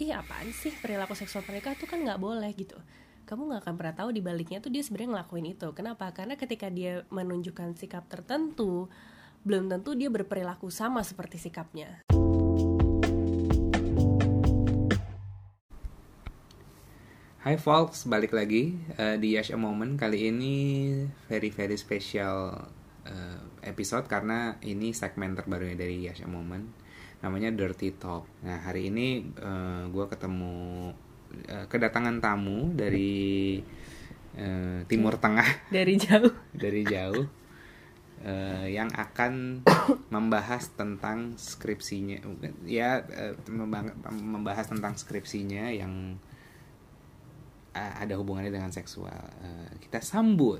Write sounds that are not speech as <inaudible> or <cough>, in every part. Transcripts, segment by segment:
ih apaan sih? Perilaku seksual pranikah tuh kan nggak boleh gitu. Kamu nggak akan pernah tahu di baliknya tuh dia sebenarnya ngelakuin itu. Kenapa? Karena ketika dia menunjukkan sikap tertentu belum tentu dia berperilaku sama seperti sikapnya. Hai folks, balik lagi uh, di Yash a Moment. Kali ini very very special uh, episode Karena ini segmen terbarunya dari Yash a Moment Namanya Dirty Talk Nah hari ini uh, gue ketemu uh, kedatangan tamu dari uh, Timur Tengah dari jauh <laughs> Dari jauh uh, Yang akan membahas tentang skripsinya Ya uh, membahas tentang skripsinya yang ada hubungannya dengan seksual. Uh, kita sambut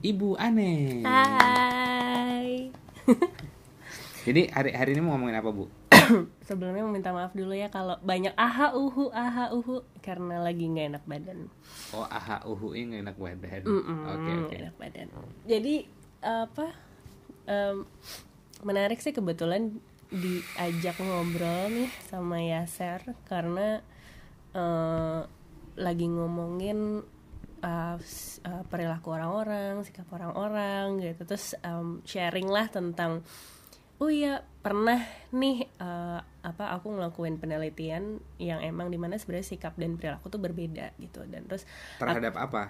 Ibu Ane. Hai. Jadi hari hari ini mau ngomongin apa bu? <coughs> Sebelumnya mau minta maaf dulu ya kalau banyak aha uhu aha uhu karena lagi nggak enak badan. Oh aha uhu ini nggak enak badan. Oke oke. Okay, okay. enak badan. Jadi apa? Um, menarik sih kebetulan diajak ngobrol nih sama Yaser karena uh, lagi ngomongin uh, uh, perilaku orang-orang, sikap orang-orang gitu. Terus um, sharing lah tentang oh iya pernah nih uh, apa aku ngelakuin penelitian yang emang di mana sebenarnya sikap dan perilaku tuh berbeda gitu. Dan terus terhadap aku, apa?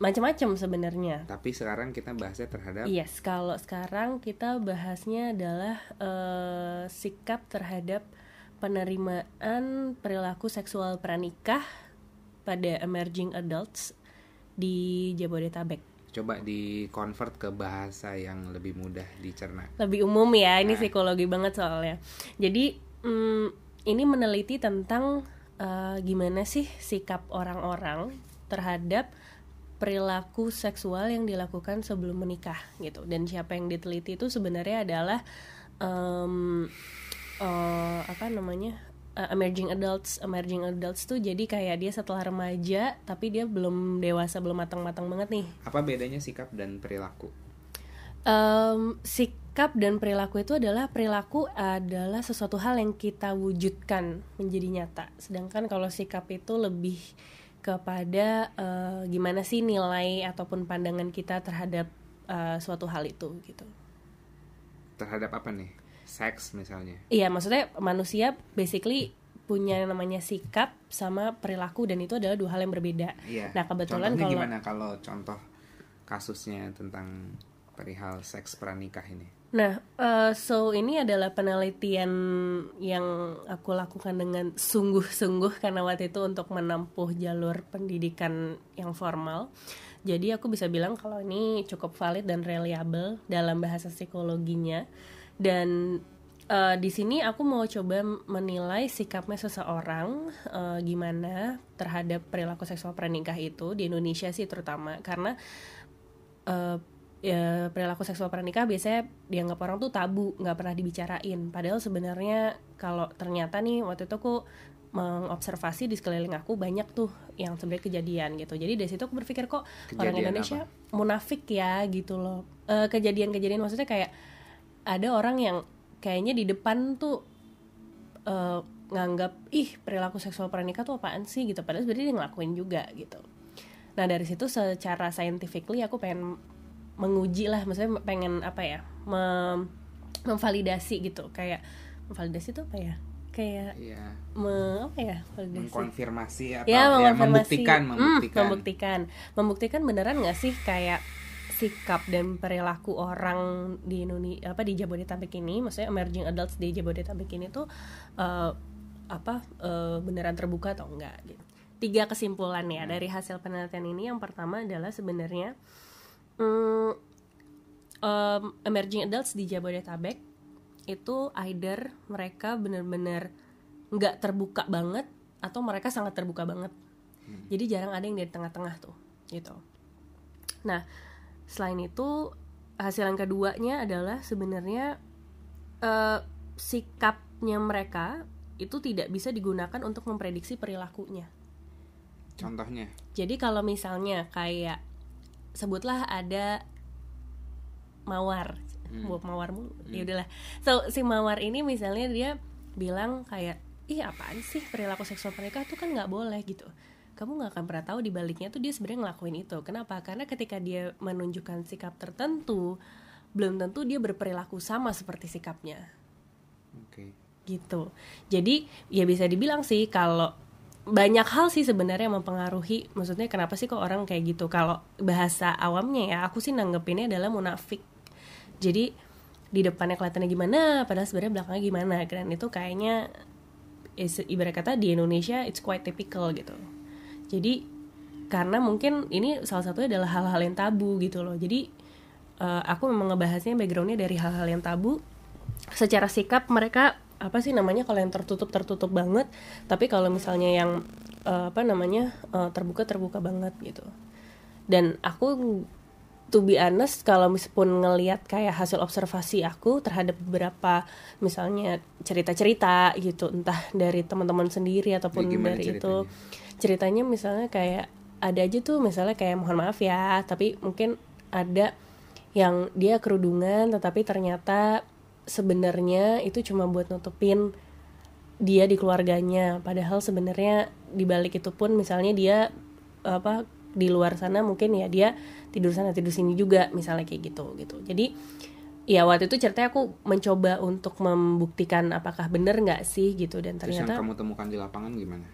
Macam-macam sebenarnya. Tapi sekarang kita bahasnya terhadap yes kalau sekarang kita bahasnya adalah uh, sikap terhadap penerimaan perilaku seksual pranikah pada emerging adults di Jabodetabek. Coba di convert ke bahasa yang lebih mudah dicerna. Lebih umum ya, ini nah. psikologi banget soalnya. Jadi hmm, ini meneliti tentang uh, gimana sih sikap orang-orang terhadap perilaku seksual yang dilakukan sebelum menikah gitu. Dan siapa yang diteliti itu sebenarnya adalah um, uh, apa namanya uh, emerging adults emerging adults tuh jadi kayak dia setelah remaja tapi dia belum dewasa belum matang-matang banget nih. Apa bedanya sikap dan perilaku? Um, sikap dan perilaku itu adalah perilaku adalah sesuatu hal yang kita wujudkan menjadi nyata. Sedangkan kalau sikap itu lebih kepada uh, gimana sih nilai ataupun pandangan kita terhadap uh, suatu hal itu gitu. Terhadap apa nih seks misalnya iya maksudnya manusia basically punya namanya sikap sama perilaku dan itu adalah dua hal yang berbeda iya. nah kebetulan kalau gimana kalau contoh kasusnya tentang perihal seks pranikah ini Nah, uh, so ini adalah penelitian yang aku lakukan dengan sungguh-sungguh karena waktu itu untuk menempuh jalur pendidikan yang formal. Jadi aku bisa bilang kalau ini cukup valid dan reliable dalam bahasa psikologinya dan uh, di sini aku mau coba menilai sikapnya seseorang uh, gimana terhadap perilaku seksual pranikah itu di Indonesia sih terutama. Karena uh, ya, perilaku seksual pranikah biasanya dianggap orang tuh tabu nggak pernah dibicarain. Padahal sebenarnya kalau ternyata nih waktu itu aku mengobservasi di sekeliling aku banyak tuh yang sebenarnya kejadian gitu. Jadi dari situ aku berpikir kok kejadian orang Indonesia apa? munafik ya? Gitu loh. Kejadian-kejadian maksudnya kayak ada orang yang kayaknya di depan tuh uh, nganggap ih perilaku seksual pranikah tuh apaan sih? gitu. Padahal sebenarnya dia ngelakuin juga gitu. Nah dari situ secara scientifically aku pengen menguji lah maksudnya pengen apa ya mem memvalidasi gitu. Kayak memvalidasi itu apa ya? Kayak iya. me, apa ya validasi? Mengkonfirmasi atau ya, ya membuktikan membuktikan hmm, membuktikan. Membuktikan beneran nggak sih kayak sikap dan perilaku orang di Indonesia apa di Jabodetabek ini, maksudnya emerging adults di Jabodetabek ini tuh uh, apa uh, beneran terbuka atau enggak gitu. Tiga kesimpulan ya dari hasil penelitian ini. Yang pertama adalah sebenarnya um, um, emerging adults di Jabodetabek itu either mereka bener-bener nggak terbuka banget atau mereka sangat terbuka banget. Hmm. Jadi jarang ada yang di tengah-tengah tuh gitu. Nah, selain itu hasil yang keduanya adalah sebenarnya uh, sikapnya mereka itu tidak bisa digunakan untuk memprediksi perilakunya. Contohnya? Jadi kalau misalnya kayak sebutlah ada mawar, hmm. buat mawar hmm. ya udahlah. So si mawar ini misalnya dia bilang kayak ih apaan sih perilaku seksual pranikah tuh kan nggak boleh gitu kamu nggak akan pernah tahu di baliknya tuh dia sebenarnya ngelakuin itu. Kenapa? Karena ketika dia menunjukkan sikap tertentu belum tentu dia berperilaku sama seperti sikapnya. Oke. gitu. Jadi ya bisa dibilang sih kalau banyak hal sih sebenarnya yang mempengaruhi maksudnya kenapa sih kok orang kayak gitu? Kalau bahasa awamnya ya aku sih nanggepinnya adalah munafik. Jadi di depannya kelihatannya gimana padahal sebenarnya belakangnya gimana dan itu kayaknya is- ibarat kata di Indonesia it's quite typical gitu jadi karena mungkin ini salah satunya adalah hal-hal yang tabu gitu loh. Jadi eh, aku memang ngebahasnya backgroundnya dari hal-hal yang tabu. Secara sikap mereka apa sih namanya kalau yang tertutup tertutup banget tapi kalau misalnya yang eh, apa namanya eh, terbuka terbuka banget gitu. Dan aku to be honest kalau meskipun ngelihat kayak hasil observasi aku terhadap beberapa misalnya cerita-cerita gitu entah dari teman-teman sendiri ataupun Ya, dari itu ceritanya? ceritanya misalnya kayak ada aja tuh misalnya kayak mohon maaf ya tapi mungkin ada yang dia kerudungan tetapi ternyata sebenarnya itu cuma buat nutupin dia di keluarganya padahal sebenarnya di balik itu pun misalnya dia apa di luar sana mungkin ya dia tidur sana tidur sini juga misalnya kayak gitu gitu jadi ya waktu itu ceritanya aku mencoba untuk membuktikan apakah bener nggak sih gitu dan Terus yang ternyata kamu temukan di lapangan gimana?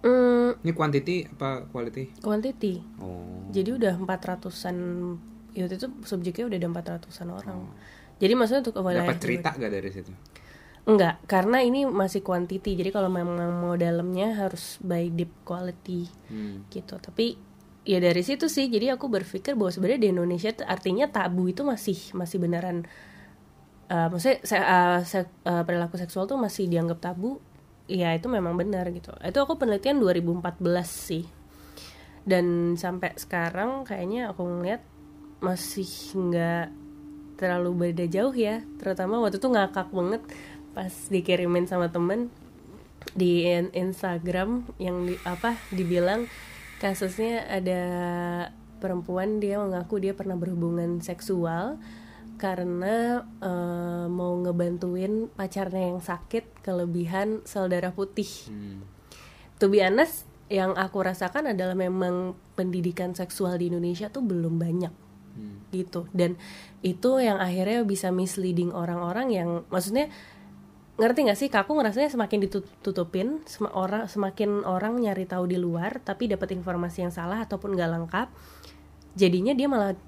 hmm, Ini quantity apa quality? quantity Oh. jadi udah 400-an ya waktu itu subjeknya udah ada 400-an orang Oh. jadi maksudnya untuk wilayah Dapat cerita gak dari situ? enggak karena ini masih quantity jadi kalau memang mau dalamnya harus by deep quality Hmm. gitu tapi ya dari situ sih. Jadi aku berpikir bahwa sebenarnya di Indonesia artinya tabu itu masih masih beneran eh, maksudnya se- eh, se- eh, perilaku seksual tuh masih dianggap tabu. Ya itu memang benar gitu. Itu aku penelitian 2014 sih. Dan sampai sekarang kayaknya aku ngeliat masih nggak terlalu beda jauh ya. Terutama waktu itu ngakak banget pas dikirimin sama temen di in- Instagram yang di, apa dibilang kasusnya ada perempuan dia mengaku dia pernah berhubungan seksual karena eh, mau ngebantuin pacarnya yang sakit kelebihan sel darah putih. Hmm. To be honest, yang aku rasakan adalah memang pendidikan seksual di Indonesia tuh belum banyak Hmm. gitu dan itu yang akhirnya bisa misleading orang-orang yang maksudnya ngerti nggak sih aku ngerasanya semakin ditutupin sem- orang semakin orang nyari tahu di luar tapi dapat informasi yang salah ataupun nggak lengkap jadinya dia malah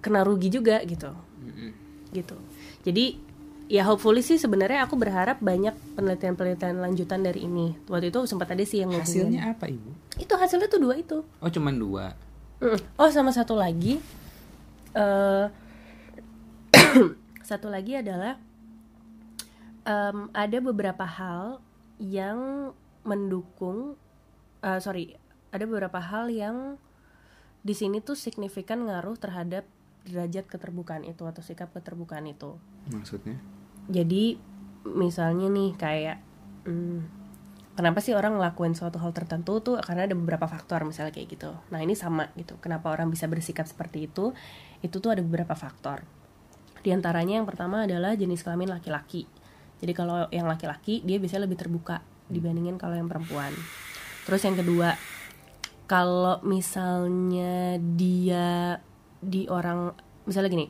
kena rugi juga gitu Mm-mm. gitu jadi ya hopefully sih sebenarnya aku berharap banyak penelitian-penelitian lanjutan dari ini waktu itu sempat ada sih yang ngomongin. Hasilnya apa ibu? itu hasilnya tuh dua itu Oh cuman dua. Mm. Oh sama satu lagi, eh <coughs> satu lagi adalah em, ada beberapa hal yang mendukung, eh, sorry, ada beberapa hal yang di sini tuh signifikan ngaruh terhadap derajat keterbukaan itu atau sikap keterbukaan itu. Maksudnya? Jadi misalnya nih kayak hmm, kenapa sih orang ngelakuin suatu hal tertentu tuh karena ada beberapa faktor misalnya kayak gitu. Nah ini sama gitu. Kenapa orang bisa bersikap seperti itu? Itu tuh ada beberapa faktor. Di antaranya yang pertama adalah jenis kelamin laki-laki. Jadi kalau yang laki-laki dia biasanya lebih terbuka dibandingin kalau yang perempuan. Terus yang kedua, kalau misalnya dia di orang misalnya gini,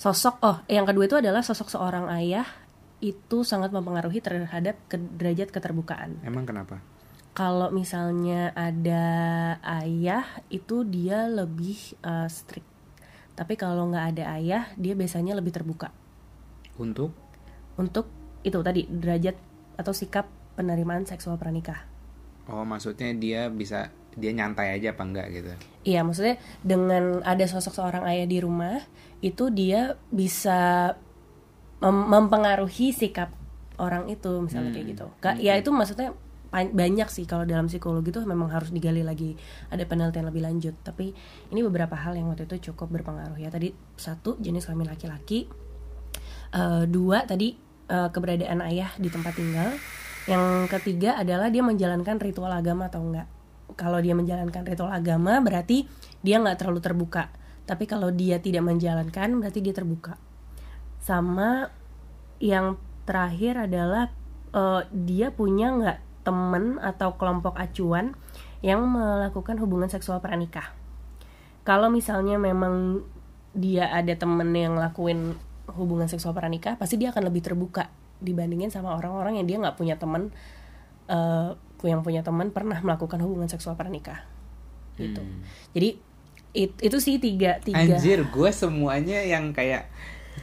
sosok oh yang kedua itu adalah sosok seorang ayah itu sangat mempengaruhi terhadap ke, derajat keterbukaan. Emang kenapa? Kalau misalnya ada ayah itu dia lebih uh, strict. Tapi kalau nggak ada ayah dia biasanya lebih terbuka Untuk? Untuk itu tadi derajat atau sikap penerimaan seksual pranikah. Oh maksudnya dia bisa dia nyantai aja apa enggak gitu? Iya, maksudnya dengan ada sosok seorang ayah di rumah, itu dia bisa mem- mempengaruhi sikap orang itu, misalnya kayak gitu. Kak, ya itu maksudnya banyak sih kalau dalam psikologi itu memang harus digali lagi, ada penelitian lebih lanjut. Tapi ini beberapa hal yang waktu itu cukup berpengaruh ya. Tadi satu jenis kelamin laki-laki, Eh, dua tadi eh, keberadaan ayah di tempat tinggal. Yang ketiga adalah dia menjalankan ritual agama atau enggak. Kalau dia menjalankan ritual agama berarti dia nggak terlalu terbuka. Tapi kalau dia tidak menjalankan berarti dia terbuka. Sama yang terakhir adalah eh, dia punya nggak temen atau kelompok acuan yang melakukan hubungan seksual pranikah. Kalau misalnya memang dia ada temen yang ngelakuin hubungan seksual pranikah, pasti dia akan lebih terbuka dibandingin sama orang-orang yang dia nggak punya temen eh, yang punya teman pernah melakukan hubungan seksual pranikah gitu. Hmm. Jadi it- itu sih tiga tiga Anjir, gue semuanya yang kayak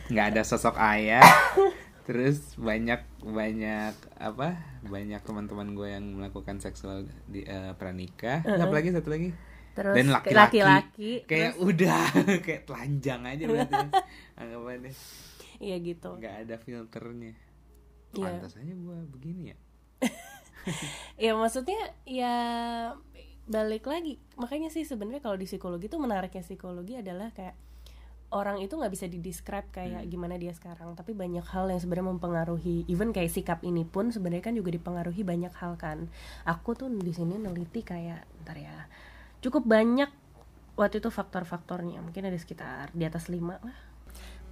nggak ada sosok ayah. <laughs> Terus banyak banyak apa? Banyak teman-teman gue yang melakukan seksual di eh, pranikah. Apa lagi satu lagi? Terus Dan laki-laki laki-laki kayak <laughs> udah kayak telanjang aja berarti. Anggapannya iya gitu. nggak ada filternya. Iya. Pantas aja gue begini ya. <laughs> Ya maksudnya ya balik lagi makanya sih sebenarnya kalau di psikologi tuh menariknya psikologi adalah kayak orang itu nggak bisa didescribe kayak gimana dia sekarang tapi banyak hal yang sebenarnya mempengaruhi even kayak sikap ini pun sebenarnya kan juga dipengaruhi banyak hal kan aku tuh di sini neliti kayak ntar ya cukup banyak waktu itu faktor-faktornya mungkin ada sekitar di atas lima lah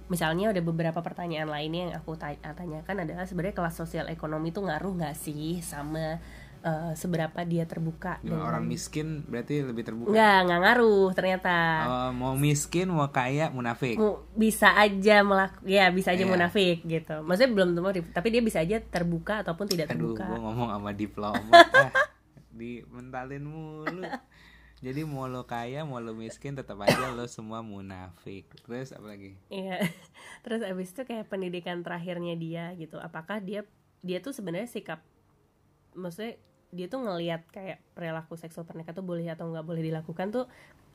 misalnya ada beberapa pertanyaan lainnya yang aku ta- tanyakan adalah sebenarnya kelas sosial ekonomi itu ngaruh nggak sih sama eh, seberapa dia terbuka Ya, dengan orang miskin berarti lebih terbuka. nggak nggak ngaruh ternyata Oh, mau miskin, mau kaya, munafik. Mu- bisa aja melak ya bisa aja Iya. munafik gitu maksudnya belum tentu tapi dia bisa aja terbuka ataupun tidak Aduh, terbuka gue ngomong sama diploma <laughs> ah, dimentalin mulu. Jadi mau lo kaya, mau lo miskin, tetap aja lo semua munafik. Terus apa lagi? Iya. <laughs> Terus abis itu kayak pendidikan terakhirnya dia gitu. Apakah dia dia tuh sebenarnya sikap maksudnya dia tuh ngelihat kayak perilaku seksual pernikahan tuh boleh atau nggak boleh dilakukan tuh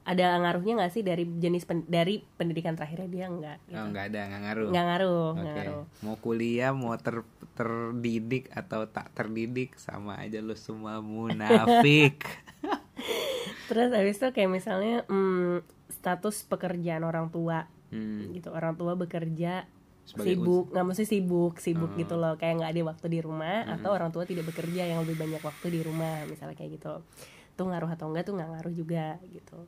ada ngaruhnya nggak sih dari jenis pen- dari pendidikan terakhirnya dia nggak gitu. Oh, nggak ada, nggak ngaruh. nggak ngaruh Oke. nggak ngaruh Mau kuliah, mau ter terdidik atau tak terdidik sama aja lo semua munafik. <laughs> terus abis itu kayak misalnya hmm, status pekerjaan orang tua. Hmm. gitu orang tua bekerja Sebagai sibuk. nggak mesti sibuk sibuk Oh. gitu loh. Kayak nggak ada waktu di rumah Hmm. atau orang tua tidak bekerja yang lebih banyak waktu di rumah misalnya kayak gitu. Tuh ngaruh atau enggak tuh nggak ngaruh juga gitu.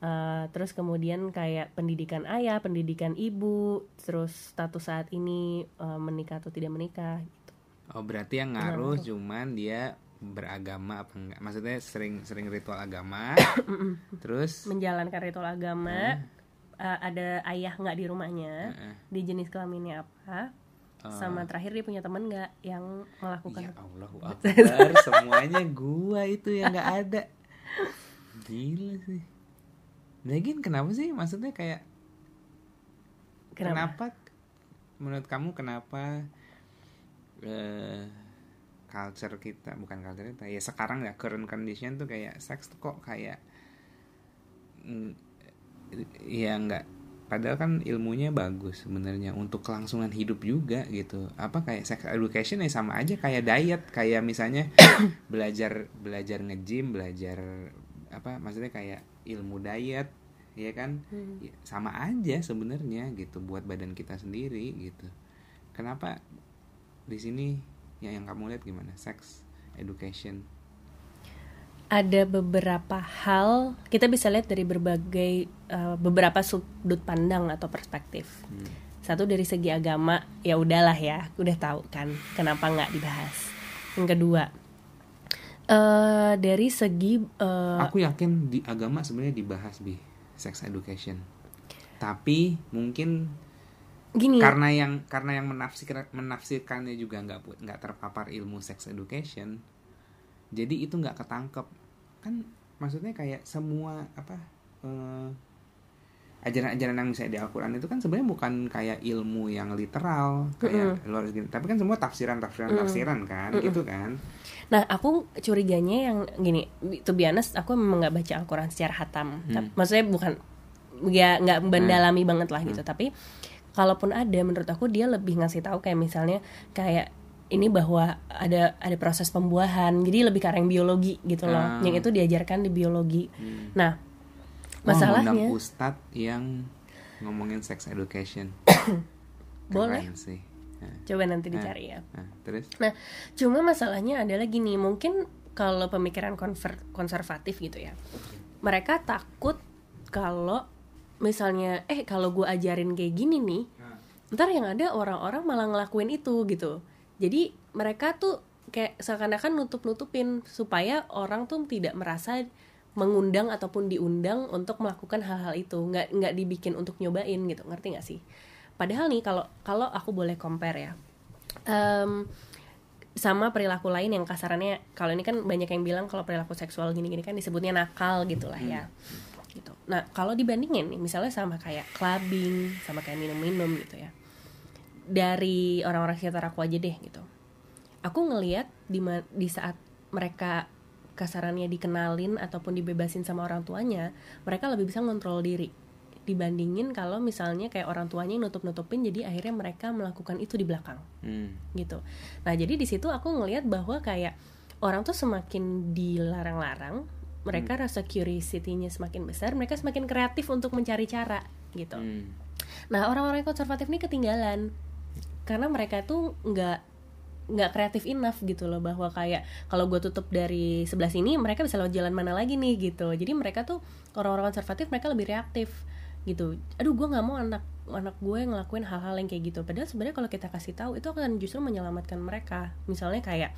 Eh, terus kemudian kayak pendidikan ayah pendidikan ibu terus status saat ini eh, menikah atau tidak menikah gitu. Oh berarti yang ngaruh cuman dia beragama apa enggak? Maksudnya sering sering ritual agama, <coughs> terus menjalankan ritual agama eh, ada ayah nggak di rumahnya Heeh. di jenis kelaminnya apa sama terakhir dia punya teman nggak yang melakukan ya Allah <laughs> Akbar semuanya gua itu yang nggak ada. Gila sih. Lagian kenapa sih? Maksudnya kayak Kenapa? kenapa, menurut kamu kenapa eh culture kita bukan culture kita ya sekarang ya current condition tuh kayak seks tuh kok kayak mm, ya nggak padahal kan ilmunya bagus sebenarnya untuk kelangsungan hidup juga gitu. Apa kayak sex education ya sama aja kayak diet kayak misalnya <coughs> belajar belajar nge-gym belajar apa maksudnya kayak ilmu diet ya kan? Ya, sama aja sebenarnya gitu buat badan kita sendiri gitu. Kenapa di sini ya yang kamu lihat gimana sex education ada beberapa hal kita bisa lihat dari berbagai uh, beberapa sudut pandang atau perspektif. Satu dari segi agama ya udahlah ya, udah tahu kan kenapa nggak dibahas. Yang kedua eh dari segi eh, aku yakin di agama sebenarnya dibahas bi sex education tapi mungkin gini. Karena yang karena yang menafsir menafsirkannya juga nggak nggak terpapar ilmu sex education jadi itu nggak ketangkep. Kan maksudnya kayak semua apa eh, ajaran-ajaran yang misalnya di Al-Quran itu kan sebenarnya bukan kayak ilmu yang literal kayak lu harus gini tapi kan semua tafsiran tafsiran tafsiran kan gitu kan. Nah, aku curiganya yang gini, to be honest, aku memang nggak baca Al-Quran secara hatam. Tap- Maksudnya bukan, ya nggak mendalami banget lah gitu. Tapi kalaupun ada, menurut aku dia lebih ngasih tahu kayak misalnya kayak ini bahwa ada ada proses pembuahan, jadi lebih ke arah yang biologi gitu loh. Ah. Yang itu diajarkan di biologi. Nah, Oh, masalahnya ngundang ustadz yang ngomongin sex education <coughs> Boleh. Sih nah, coba nanti dicari ya. nah, terus Nah, cuma masalahnya adalah gini, mungkin kalau pemikiran konver- konservatif gitu ya, mereka takut kalau misalnya, eh kalau gue ajarin kayak gini nih, ntar yang ada orang-orang malah ngelakuin itu gitu. jadi mereka tuh kayak seakan-akan nutup-nutupin supaya orang tuh tidak merasa mengundang ataupun diundang untuk melakukan hal-hal itu. Nggak nggak dibikin untuk nyobain gitu. Ngerti nggak sih? Padahal nih kalau kalau aku boleh compare ya um, sama perilaku lain yang kasarannya kalau ini kan banyak yang bilang kalau perilaku seksual gini-gini kan disebutnya nakal gitulah ya gitu. Nah kalau dibandingin nih misalnya sama kayak clubbing sama kayak minum-minum gitu ya. Dari orang-orang sekitar aku aja deh gitu. Aku ngelihat di di saat mereka kasarannya dikenalin ataupun dibebasin sama orang tuanya mereka lebih bisa ngontrol diri. Dibandingin kalau misalnya kayak orang tuanya nutup nutupin jadi akhirnya mereka melakukan itu di belakang. Hmm. gitu. Nah jadi di situ aku ngelihat bahwa kayak orang tuh semakin dilarang-larang mereka hmm. rasa curiosity-nya semakin besar mereka semakin kreatif untuk mencari cara gitu. Hmm. nah orang-orang konservatif ini ketinggalan. Karena mereka tuh nggak nggak kreatif enough gitu loh bahwa kayak kalau gue tutup dari sebelah sini mereka bisa lewat jalan mana lagi nih gitu. Jadi mereka tuh orang-orang konservatif mereka lebih reaktif gitu. Aduh gue nggak mau anak anak gue ngelakuin hal-hal yang kayak gitu. Padahal sebenarnya kalau kita kasih tahu itu akan justru menyelamatkan mereka. Misalnya kayak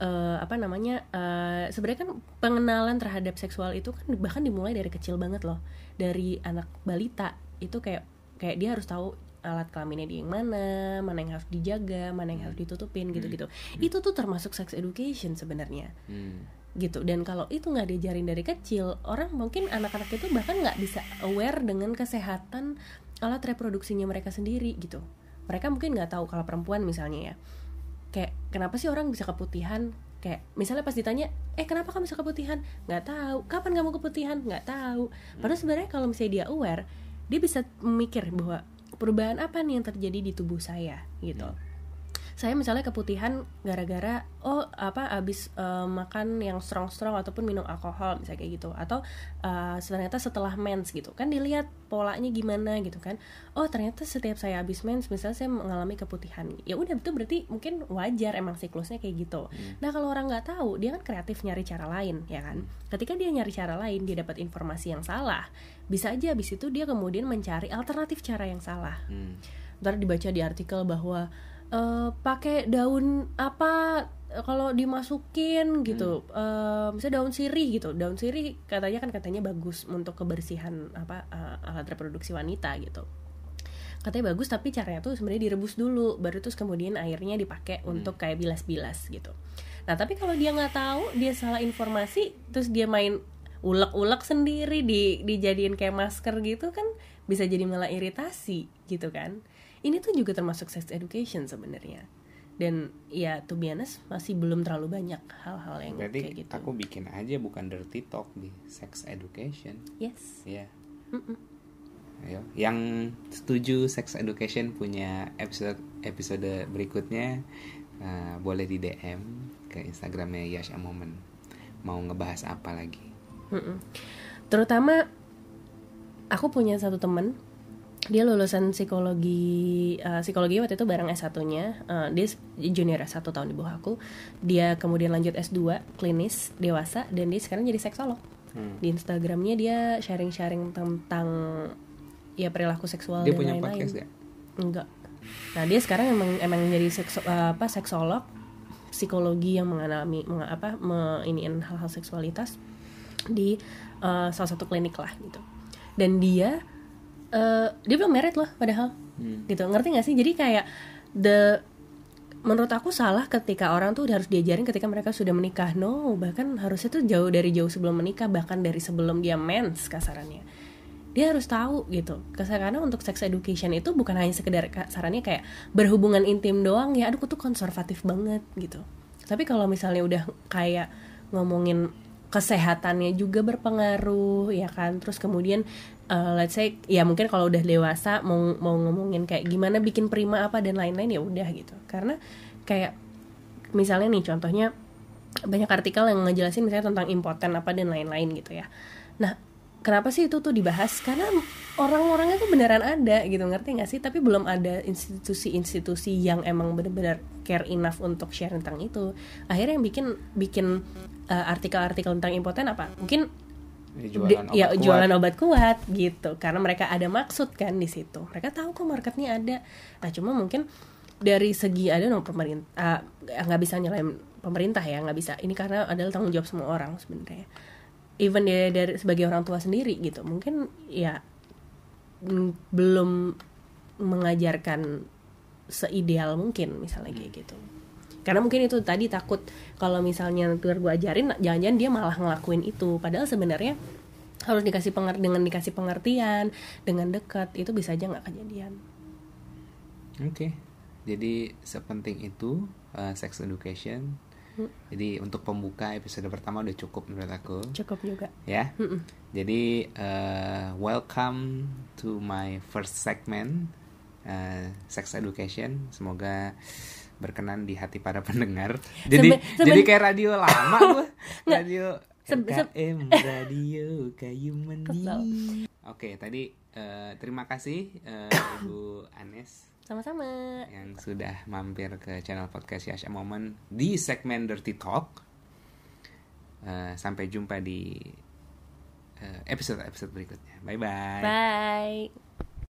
uh, apa namanya uh, sebenarnya kan pengenalan terhadap seksual itu kan bahkan dimulai dari kecil banget loh dari anak balita itu kayak kayak dia harus tahu alat kelaminnya di yang mana, mana yang harus dijaga, mana yang harus hmm. ditutupin gitu-gitu. Hmm. Itu tuh termasuk sex education sebenarnya. Hmm. Gitu. Dan kalau itu nggak diajarin dari kecil, orang mungkin anak-anak itu bahkan nggak bisa aware dengan kesehatan alat reproduksinya mereka sendiri gitu. Mereka mungkin nggak tahu kalau perempuan misalnya ya. Kayak kenapa sih orang bisa keputihan? Kayak misalnya pas ditanya, eh kenapa kamu bisa keputihan? Nggak tahu. Kapan kamu keputihan? Nggak tahu. Padahal hmm. sebenarnya kalau misalnya dia aware, dia bisa mikir bahwa perubahan apa nih yang terjadi di tubuh saya gitu saya misalnya keputihan gara-gara oh apa abis uh, makan yang strong-strong ataupun minum alkohol misalnya kayak gitu. Atau uh, ternyata setelah mens gitu. Kan dilihat polanya gimana gitu kan. Oh ternyata setiap saya abis mens misalnya saya mengalami keputihan. Ya udah itu berarti mungkin wajar emang siklusnya kayak gitu. Hmm. nah kalau orang nggak tahu dia kan kreatif nyari cara lain ya kan? Ketika dia nyari cara lain dia dapat informasi yang salah bisa aja abis itu dia kemudian mencari alternatif cara yang salah. Hmm. ntar dibaca di artikel bahwa uh, pakai daun apa kalau dimasukin gitu. Hmm. uh, misalnya daun sirih gitu. Daun sirih katanya kan katanya bagus untuk kebersihan apa uh, alat reproduksi wanita gitu. Katanya bagus tapi caranya tuh sebenarnya direbus dulu baru terus kemudian airnya dipakai hmm. untuk kayak bilas-bilas gitu. Nah tapi kalau dia nggak tahu dia salah informasi terus dia main ulek-ulek sendiri di dijadiin kayak masker gitu kan bisa jadi malah iritasi gitu kan ini tuh juga termasuk sex education sebenarnya dan ya to be honest masih belum terlalu banyak hal-hal yang Berarti kayak gitu. aku bikin aja bukan dirty talk di sex education. Yes. Ya. Yeah. Ayo, yang setuju sex education punya episode episode berikutnya uh, boleh di DM ke Instagramnya Yasha Moment. Mau ngebahas apa lagi? Mm -mm. Terutama aku punya satu temen dia lulusan psikologi uh, psikologi waktu itu bareng S1-nya. Uh, dia junior satu tahun di bawah aku. Dia kemudian lanjut S2 klinis dewasa dan dia sekarang jadi seksolog. Hmm. Di Instagramnya dia sharing-sharing tentang ya perilaku seksual dia dan lain-lain. Punya podcast ya? Enggak. Nah, dia sekarang emang emang jadi sekso, uh, apa seksolog psikologi yang mengalami meng, apa me, iniin hal-hal seksualitas di uh, salah satu klinik lah gitu. Dan dia uh, dia belum merit loh padahal. Hmm. gitu. Ngerti gak sih? Jadi kayak the menurut aku salah ketika orang tuh harus diajarin ketika mereka sudah menikah. No bahkan harusnya tuh jauh dari jauh sebelum menikah bahkan dari sebelum dia mens kasarannya. Dia harus tahu gitu. Karena untuk sex education itu bukan hanya sekedar kasarannya kayak berhubungan intim doang ya. Aduh aku tuh konservatif banget gitu. Tapi kalau misalnya udah kayak ngomongin kesehatannya juga berpengaruh ya kan? Terus kemudian uh, let's say ya mungkin kalau udah dewasa mau mau ngomongin kayak gimana bikin prima apa dan lain-lain ya udah gitu. Karena kayak misalnya nih contohnya banyak artikel yang ngejelasin misalnya tentang impoten apa dan lain-lain gitu ya. Nah kenapa sih itu tuh dibahas? Karena orang-orangnya tuh beneran ada gitu ngerti nggak sih? Tapi belum ada institusi-institusi yang emang bener-bener care enough untuk share tentang itu. Akhirnya yang bikin bikin uh, artikel-artikel tentang impoten apa? Mungkin jualan, obat ya kuat. jualan obat kuat gitu. Karena mereka ada maksud kan di situ. Mereka tahu kok marketnya ada. Nah cuma mungkin dari segi ada no pemerintah nggak bisa nyalain pemerintah ya nggak bisa. Ini karena adalah tanggung jawab semua orang sebenarnya. Even dia dari sebagai orang tua sendiri gitu. Mungkin ya mm, belum mengajarkan seideal mungkin misalnya kayak gitu karena mungkin itu tadi takut kalau misalnya nanti gue ajarin jangan-jangan dia malah ngelakuin itu. Padahal sebenarnya harus dikasih penger dengan dikasih pengertian dengan dekat itu bisa aja nggak kejadian. Oke. Okay. jadi sepenting itu uh, sex education. Hmm. jadi untuk pembuka episode pertama udah cukup menurut aku. Cukup juga. Ya. Hmm. jadi uh, welcome to my first segment uh, sex education. Semoga berkenan di hati para pendengar <laughs> jadi seben, jadi kayak radio lama <laughs> gue radio KM Radio <laughs> Kayu Mandi. Oke, tadi uh, terima kasih uh, <coughs> Ibu Anes. Sama-sama. Yang sudah mampir ke channel podcast Yasha Moment di segmen Dirty Talk. Uh, sampai jumpa di episode-episode uh, berikutnya. Bye-bye. Bye.